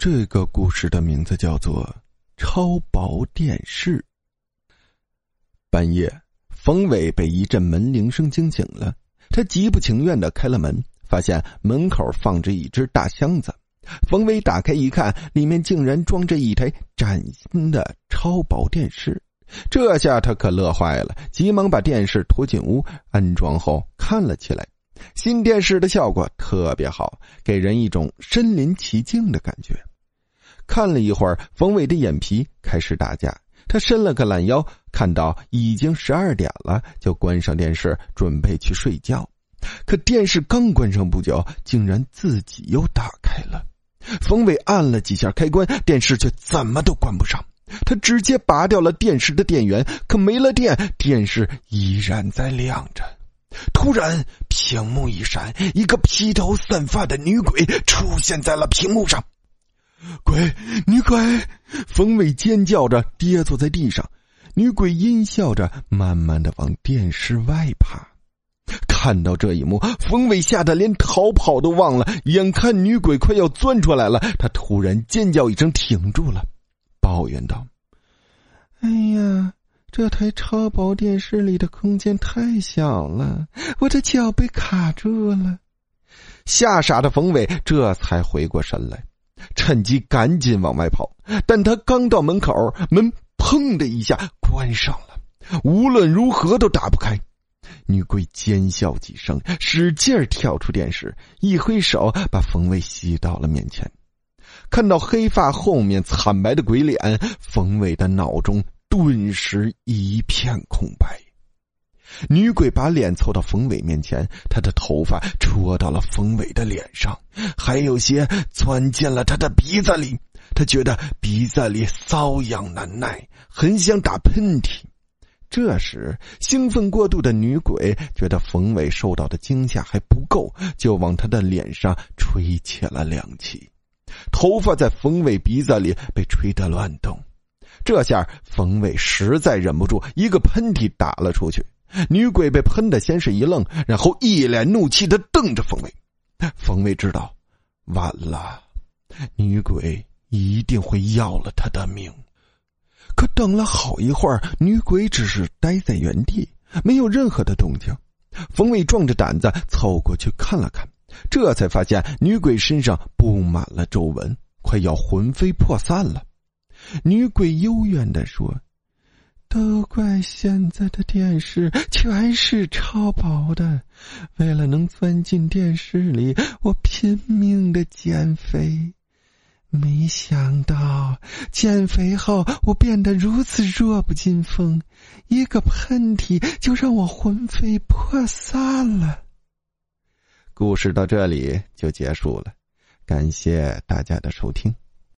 这个故事的名字叫做《超薄电视》。半夜，冯伟被一阵门铃声惊醒了，他极不情愿的开了门，发现门口放着一只大箱子。冯伟打开一看，里面竟然装着一台崭新的超薄电视。这下他可乐坏了，急忙把电视拖进屋安装后看了起来。新电视的效果特别好，给人一种身临其境的感觉。看了一会儿，冯伟的眼皮开始打架。他伸了个懒腰，看到已经十二点了，就关上电视，准备去睡觉。可电视刚关上不久，竟然自己又打开了。冯伟按了几下开关，电视却怎么都关不上。他直接拔掉了电视的电源，可没了电，电视依然在亮着。突然，屏幕一闪，一个披头散发的女鬼出现在了屏幕上。鬼，女鬼！冯伟尖叫着跌坐在地上，女鬼阴笑着，慢慢的往电视外爬。看到这一幕，冯伟吓得连逃跑都忘了。眼看女鬼快要钻出来了，他突然尖叫一声，停住了，抱怨道：“哎呀，这台超薄电视里的空间太小了，我的脚被卡住了。”吓傻的冯伟这才回过神来。趁机赶紧往外跑，但他刚到门口，门砰的一下关上了，无论如何都打不开。女鬼尖笑几声，使劲跳出电视，一挥手把冯伟吸到了面前。看到黑发后面惨白的鬼脸，冯伟的脑中顿时一片空白。女鬼把脸凑到冯伟面前，她的头发戳到了冯伟的脸上，还有些钻进了他的鼻子里。他觉得鼻子里瘙痒难耐，很想打喷嚏。这时，兴奋过度的女鬼觉得冯伟受到的惊吓还不够，就往他的脸上吹起了凉气，头发在冯伟鼻子里被吹得乱动。这下，冯伟实在忍不住，一个喷嚏打了出去。女鬼被喷的先是一愣，然后一脸怒气的瞪着冯伟。冯伟知道，完了，女鬼一定会要了他的命。可等了好一会儿，女鬼只是待在原地，没有任何的动静。冯伟壮着胆子凑过去看了看，这才发现女鬼身上布满了皱纹，快要魂飞魄散了。女鬼幽怨的说。都怪现在的电视全是超薄的，为了能钻进电视里，我拼命的减肥，没想到减肥后我变得如此弱不禁风，一个喷嚏就让我魂飞魄散了。故事到这里就结束了，感谢大家的收听。